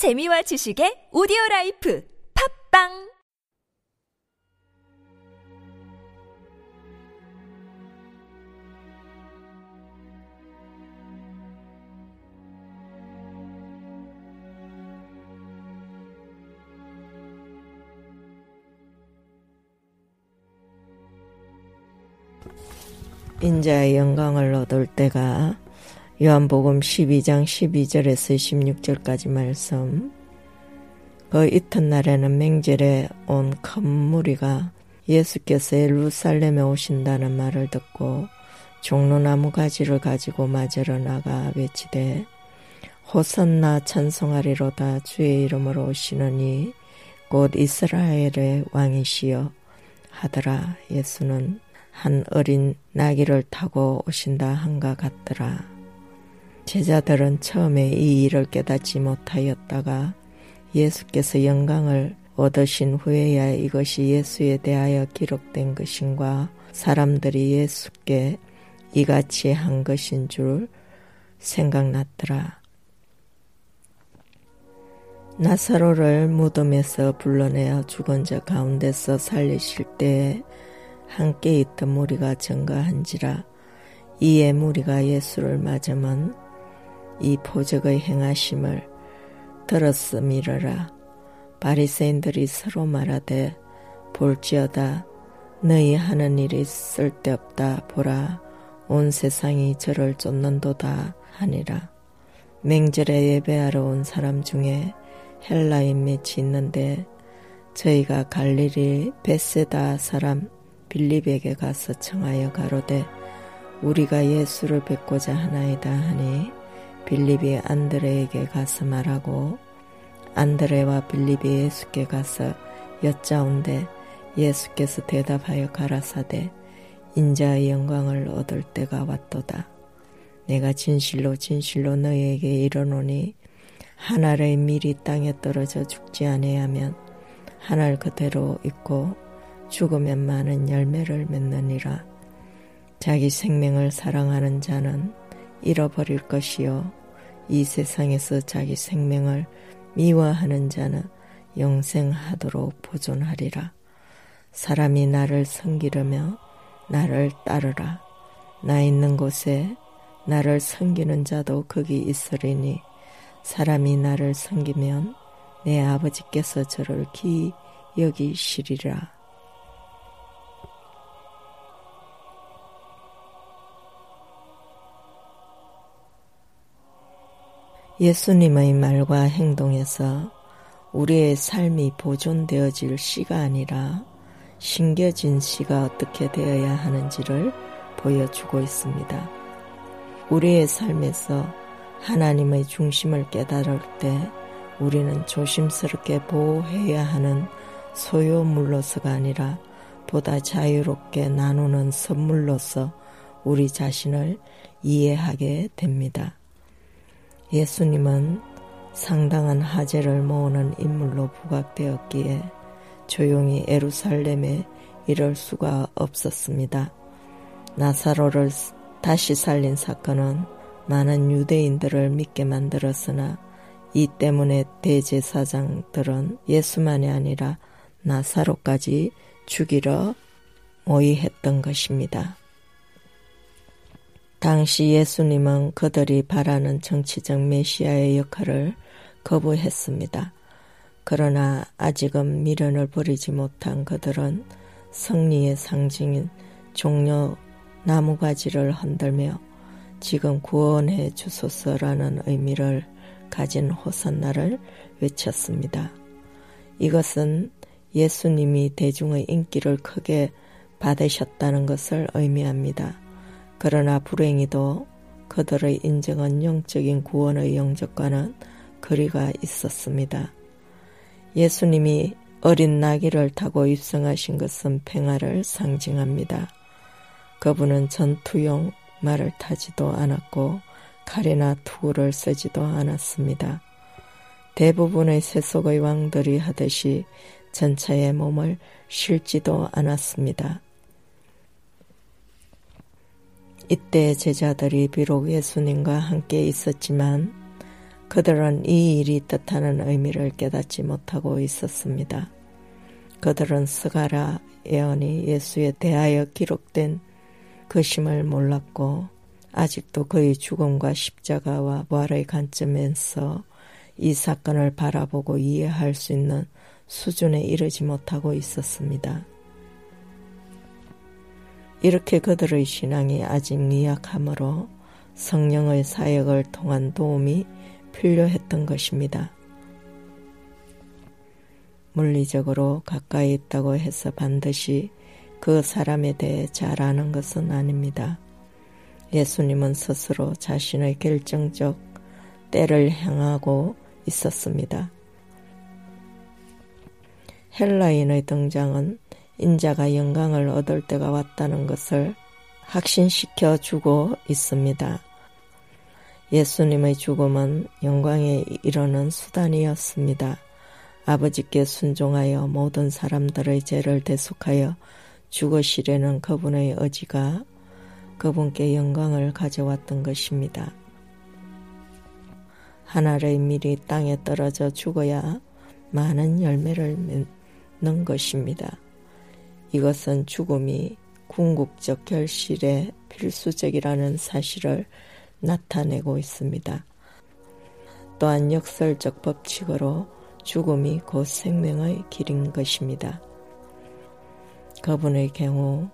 재미와 지식의 오디오 라이프 팝빵! 인자의 영광을 얻을 때가 요한복음 12장 12절에서 16절까지 말씀. 그 이튿날에는 맹절에 온 큰 무리가 예수께서 예루살렘에 오신다는 말을 듣고 종로나무 가지를 가지고 맞으러 나가 외치되 호선나 찬송하리로다. 주의 이름으로 오시느니 곧 이스라엘의 왕이시여. 하더라. 예수는 한 어린 나귀를 타고 오신다 한가 같더라. 제자들은 처음에 이 일을 깨닫지 못하였다가 예수께서 영광을 얻으신 후에야 이것이 예수에 대하여 기록된 것인과 사람들이 예수께 이같이 한 것인 줄 생각났더라. 나사로를 무덤에서 불러내어 죽은 자 가운데서 살리실 때에 함께 있던 무리가 증가한지라 이에 무리가 예수를 맞으면 이 포적의 행하심을 들었음이러라. 바리새인들이 서로 말하되 볼지어다 너희 하는 일이 쓸데없다 보라. 온 세상이 저를 쫓는도다 하니라. 맹절에 예배하러 온 사람 중에 헬라인 맺이 있는데 저희가 갈릴리 베세다 사람 빌립에게 가서 청하여 가로되 우리가 예수를 뵙고자 하나이다 하니 빌립이 안드레에게 가서 말하고 안드레와 빌립이 예수께 가서 여짜온데 예수께서 대답하여 가라사대 인자의 영광을 얻을 때가 왔도다. 내가 진실로 진실로 너희에게 이르노니 하늘의 밀이 땅에 떨어져 죽지 아니하면 하늘 그대로 있고 죽으면 많은 열매를 맺느니라. 자기 생명을 사랑하는 자는 잃어버릴 것이요. 이 세상에서 자기 생명을 미워하는 자는 영생하도록 보존하리라. 사람이 나를 섬기려며 나를 따르라. 나 있는 곳에 나를 섬기는 자도 거기 있으리니 사람이 나를 섬기면 내 아버지께서 저를 기 여기시리라. 예수님의 말과 행동에서 우리의 삶이 보존되어질 시가 아니라 심겨진 시가 어떻게 되어야 하는지를 보여주고 있습니다. 우리의 삶에서 하나님의 중심을 깨달을 때 우리는 조심스럽게 보호해야 하는 소유물로서가 아니라 보다 자유롭게 나누는 선물로서 우리 자신을 이해하게 됩니다. 예수님은 상당한 하재를 모으는 인물로 부각되었기에 조용히 에루살렘에 이럴 수가 없었습니다. 나사로를 다시 살린 사건은 많은 유대인들을 믿게 만들었으나 이 때문에 대제사장들은 예수만이 아니라 나사로까지 죽이러 모의했던 것입니다. 당시 예수님은 그들이 바라는 정치적 메시아의 역할을 거부했습니다. 그러나 아직은 미련을 버리지 못한 그들은 승리의 상징인 종려 나무가지를 흔들며 지금 구원해 주소서라는 의미를 가진 호산나를 외쳤습니다. 이것은 예수님이 대중의 인기를 크게 받으셨다는 것을 의미합니다. 그러나 불행히도 그들의 인정한 영적인 구원의 영적과는 거리가 있었습니다. 예수님이 어린 나귀를 타고 입성하신 것은 평화를 상징합니다. 그분은 전투용 말을 타지도 않았고 칼이나 투구를 쓰지도 않았습니다. 대부분의 세속의 왕들이 하듯이 전차의 몸을 실지도 않았습니다. 이때 제자들이 비록 예수님과 함께 있었지만 그들은 이 일이 뜻하는 의미를 깨닫지 못하고 있었습니다. 그들은 스가라 예언이 예수에 대하여 기록된 그 심을 몰랐고 아직도 그의 죽음과 십자가와 부활의 관점에서 이 사건을 바라보고 이해할 수 있는 수준에 이르지 못하고 있었습니다. 이렇게 그들의 신앙이 아직 미약하므로 성령의 사역을 통한 도움이 필요했던 것입니다. 물리적으로 가까이 있다고 해서 반드시 그 사람에 대해 잘 아는 것은 아닙니다. 예수님은 스스로 자신의 결정적 때를 향하고 있었습니다. 헬라인의 등장은 인자가 영광을 얻을 때가 왔다는 것을 확신시켜 주고 있습니다. 예수님의 죽음은 영광에 이르는 수단이었습니다. 아버지께 순종하여 모든 사람들의 죄를 대속하여 죽으시려는 그분의 의지가 그분께 영광을 가져왔던 것입니다. 하나의 밀이 땅에 떨어져 죽어야 많은 열매를 맺는 것입니다. 이것은 죽음이 궁극적 결실의 필수적이라는 사실을 나타내고 있습니다. 또한 역설적 법칙으로 죽음이 곧 생명의 길인 것입니다. 그분의 경우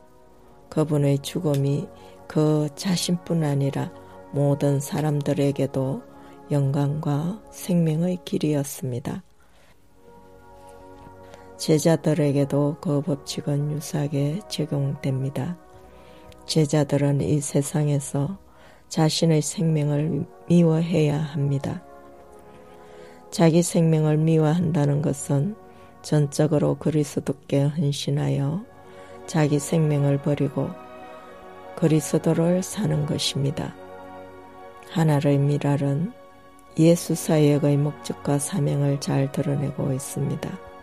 그분의 죽음이 그 자신뿐 아니라 모든 사람들에게도 영광과 생명의 길이었습니다. 제자들에게도 그 법칙은 유사하게 적용됩니다. 제자들은 이 세상에서 자신의 생명을 미워해야 합니다. 자기 생명을 미워한다는 것은 전적으로 그리스도께 헌신하여 자기 생명을 버리고 그리스도를 사는 것입니다. 하나의 미랄은 예수 사역의 목적과 사명을 잘 드러내고 있습니다.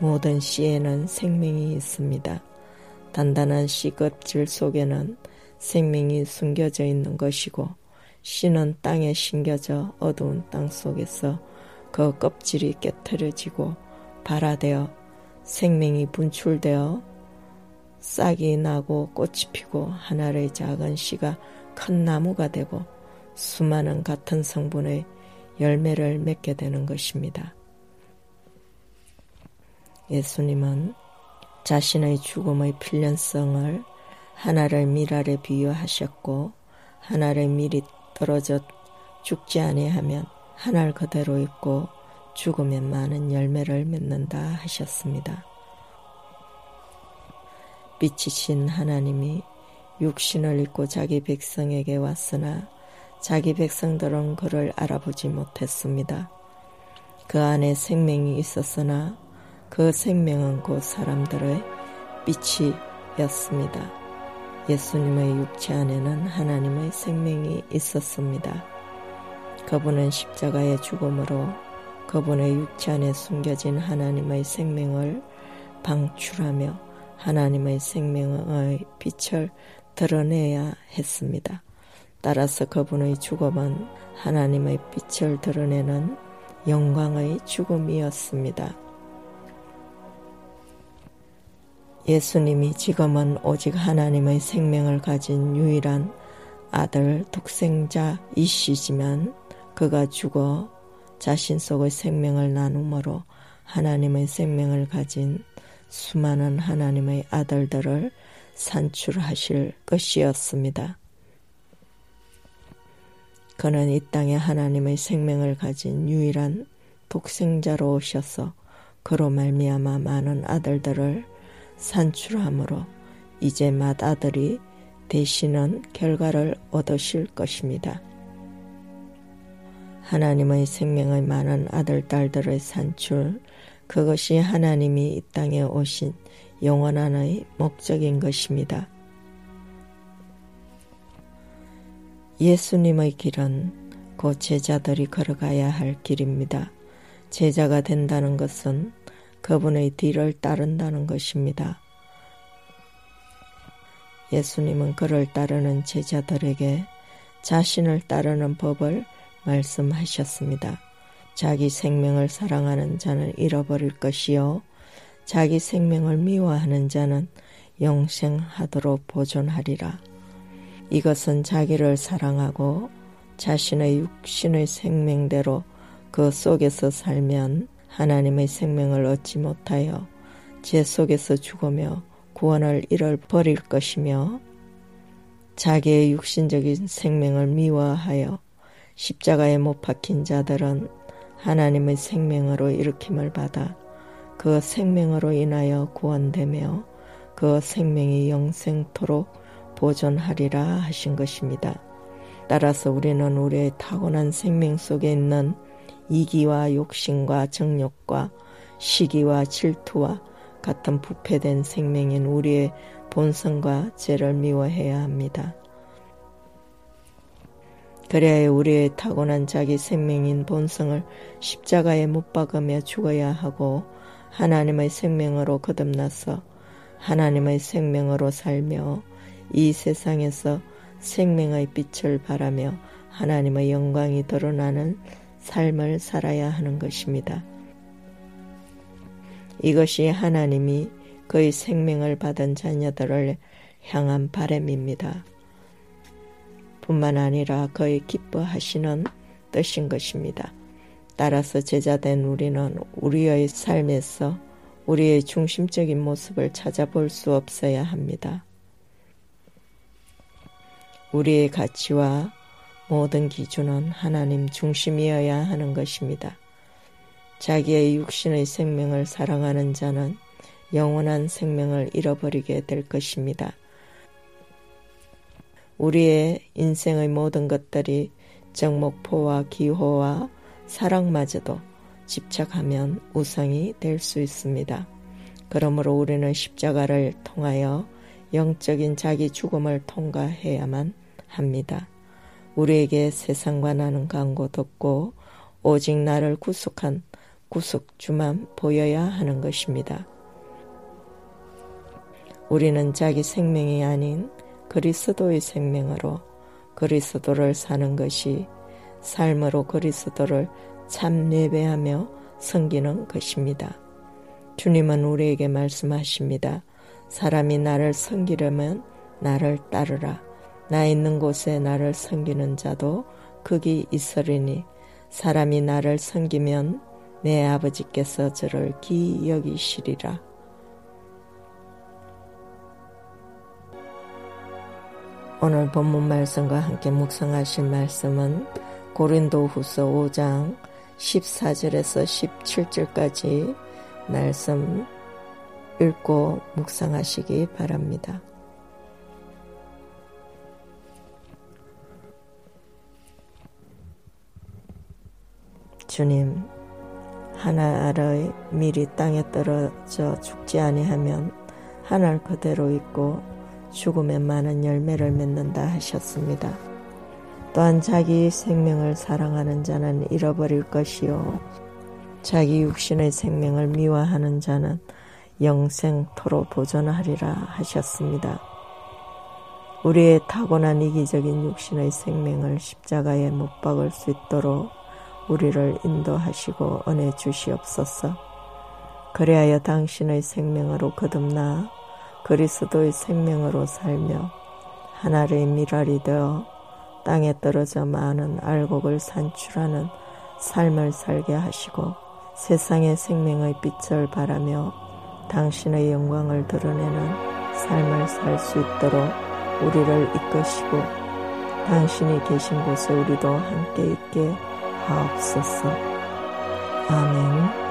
모든 씨에는 생명이 있습니다. 단단한 씨 껍질 속에는 생명이 숨겨져 있는 것이고 씨는 땅에 심겨져 어두운 땅 속에서 그 껍질이 깨트려지고 발화되어 생명이 분출되어 싹이 나고 꽃이 피고 하나의 작은 씨가 큰 나무가 되고 수많은 같은 성분의 열매를 맺게 되는 것입니다. 예수님은 자신의 죽음의 필연성을 하나를 밀알에 비유하셨고 하나를 밀이 떨어져 죽지 아니하면 하나를 그대로 있고 죽으면 많은 열매를 맺는다 하셨습니다. 빛이신 하나님이 육신을 입고 자기 백성에게 왔으나 자기 백성들은 그를 알아보지 못했습니다. 그 안에 생명이 있었으나 그 생명은 곧 사람들의 빛이었습니다. 예수님의 육체 안에는 하나님의 생명이 있었습니다. 그분은 십자가의 죽음으로 그분의 육체 안에 숨겨진 하나님의 생명을 방출하며 하나님의 생명의 빛을 드러내야 했습니다. 따라서 그분의 죽음은 하나님의 빛을 드러내는 영광의 죽음이었습니다. 예수님이 지금은 오직 하나님의 생명을 가진 유일한 아들 독생자이시지만 그가 죽어 자신 속의 생명을 나눔으로 하나님의 생명을 가진 수많은 하나님의 아들들을 산출하실 것이었습니다. 그는 이 땅에 하나님의 생명을 가진 유일한 독생자로 오셔서 그로 말미암아 많은 아들들을 산출함으로 이제 맏 아들이 되시는 결과를 얻으실 것입니다. 하나님의 생명의 많은 아들, 딸들의 산출, 그것이 하나님이 이 땅에 오신 영원한의 목적인 것입니다. 예수님의 길은 곧 제자들이 걸어가야 할 길입니다. 제자가 된다는 것은 그분의 뒤를 따른다는 것입니다. 예수님은 그를 따르는 제자들에게 자신을 따르는 법을 말씀하셨습니다. 자기 생명을 사랑하는 자는 잃어버릴 것이요. 자기 생명을 미워하는 자는 영생하도록 보존하리라. 이것은 자기를 사랑하고 자신의 육신의 생명대로 그 속에서 살면 하나님의 생명을 얻지 못하여 제 속에서 죽으며 구원을 잃어버릴 것이며 자기의 육신적인 생명을 미워하여 십자가에 못 박힌 자들은 하나님의 생명으로 일으킴을 받아 그 생명으로 인하여 구원되며 그 생명이 영생토록 보존하리라 하신 것입니다. 따라서 우리는 우리의 타고난 생명 속에 있는 이기와 욕심과 정욕과 시기와 질투와 같은 부패된 생명인 우리의 본성과 죄를 미워해야 합니다. 그래야 우리의 타고난 자기 생명인 본성을 십자가에 못 박으며 죽어야 하고 하나님의 생명으로 거듭나서 하나님의 생명으로 살며 이 세상에서 생명의 빛을 바라며 하나님의 영광이 드러나는 삶을 살아야 하는 것입니다. 이것이 하나님이 그의 생명을 받은 자녀들을 향한 바램입니다. 뿐만 아니라 그의 기뻐하시는 뜻인 것입니다. 따라서 제자된 우리는 우리의 삶에서 우리의 중심적인 모습을 찾아볼 수 없어야 합니다. 우리의 가치와 모든 기준은 하나님 중심이어야 하는 것입니다. 자기의 육신의 생명을 사랑하는 자는 영원한 생명을 잃어버리게 될 것입니다. 우리의 인생의 모든 것들이 정목포와 기호와 사랑마저도 집착하면 우상이 될 수 있습니다. 그러므로 우리는 십자가를 통하여 영적인 자기 죽음을 통과해야만 합니다. 우리에게 세상과 나는 간곳 없고 오직 나를 구속한 구속주만 보여야 하는 것입니다. 우리는 자기 생명이 아닌 그리스도의 생명으로 그리스도를 사는 것이 삶으로 그리스도를 참 예배하며 섬기는 것입니다. 주님은 우리에게 말씀하십니다. 사람이 나를 섬기려면 나를 따르라. 나 있는 곳에 나를 섬기는 자도 극이 있으리니 사람이 나를 섬기면 내 아버지께서 저를 기 여기시리라. 오늘 본문 말씀과 함께 묵상하실 말씀은 고린도 후서 5장 14절에서 17절까지 말씀 읽고 묵상하시기 바랍니다. 주님, 하나의 밀이 땅에 떨어져 죽지 아니하면 하늘 그대로 있고 죽음에 많은 열매를 맺는다 하셨습니다. 또한 자기 생명을 사랑하는 자는 잃어버릴 것이요. 자기 육신의 생명을 미워하는 자는 영생토로 보존하리라 하셨습니다. 우리의 타고난 이기적인 육신의 생명을 십자가에 못 박을 수 있도록 우리를 인도하시고 은혜 주시옵소서. 그리하여 당신의 생명으로 거듭나 그리스도의 생명으로 살며 하나의 미랄이 되어 땅에 떨어져 많은 알곡을 산출하는 삶을 살게 하시고 세상의 생명의 빛을 바라며 당신의 영광을 드러내는 삶을 살 수 있도록 우리를 이끄시고 당신이 계신 곳에 우리도 함께 있게 하옵소서. 아멘.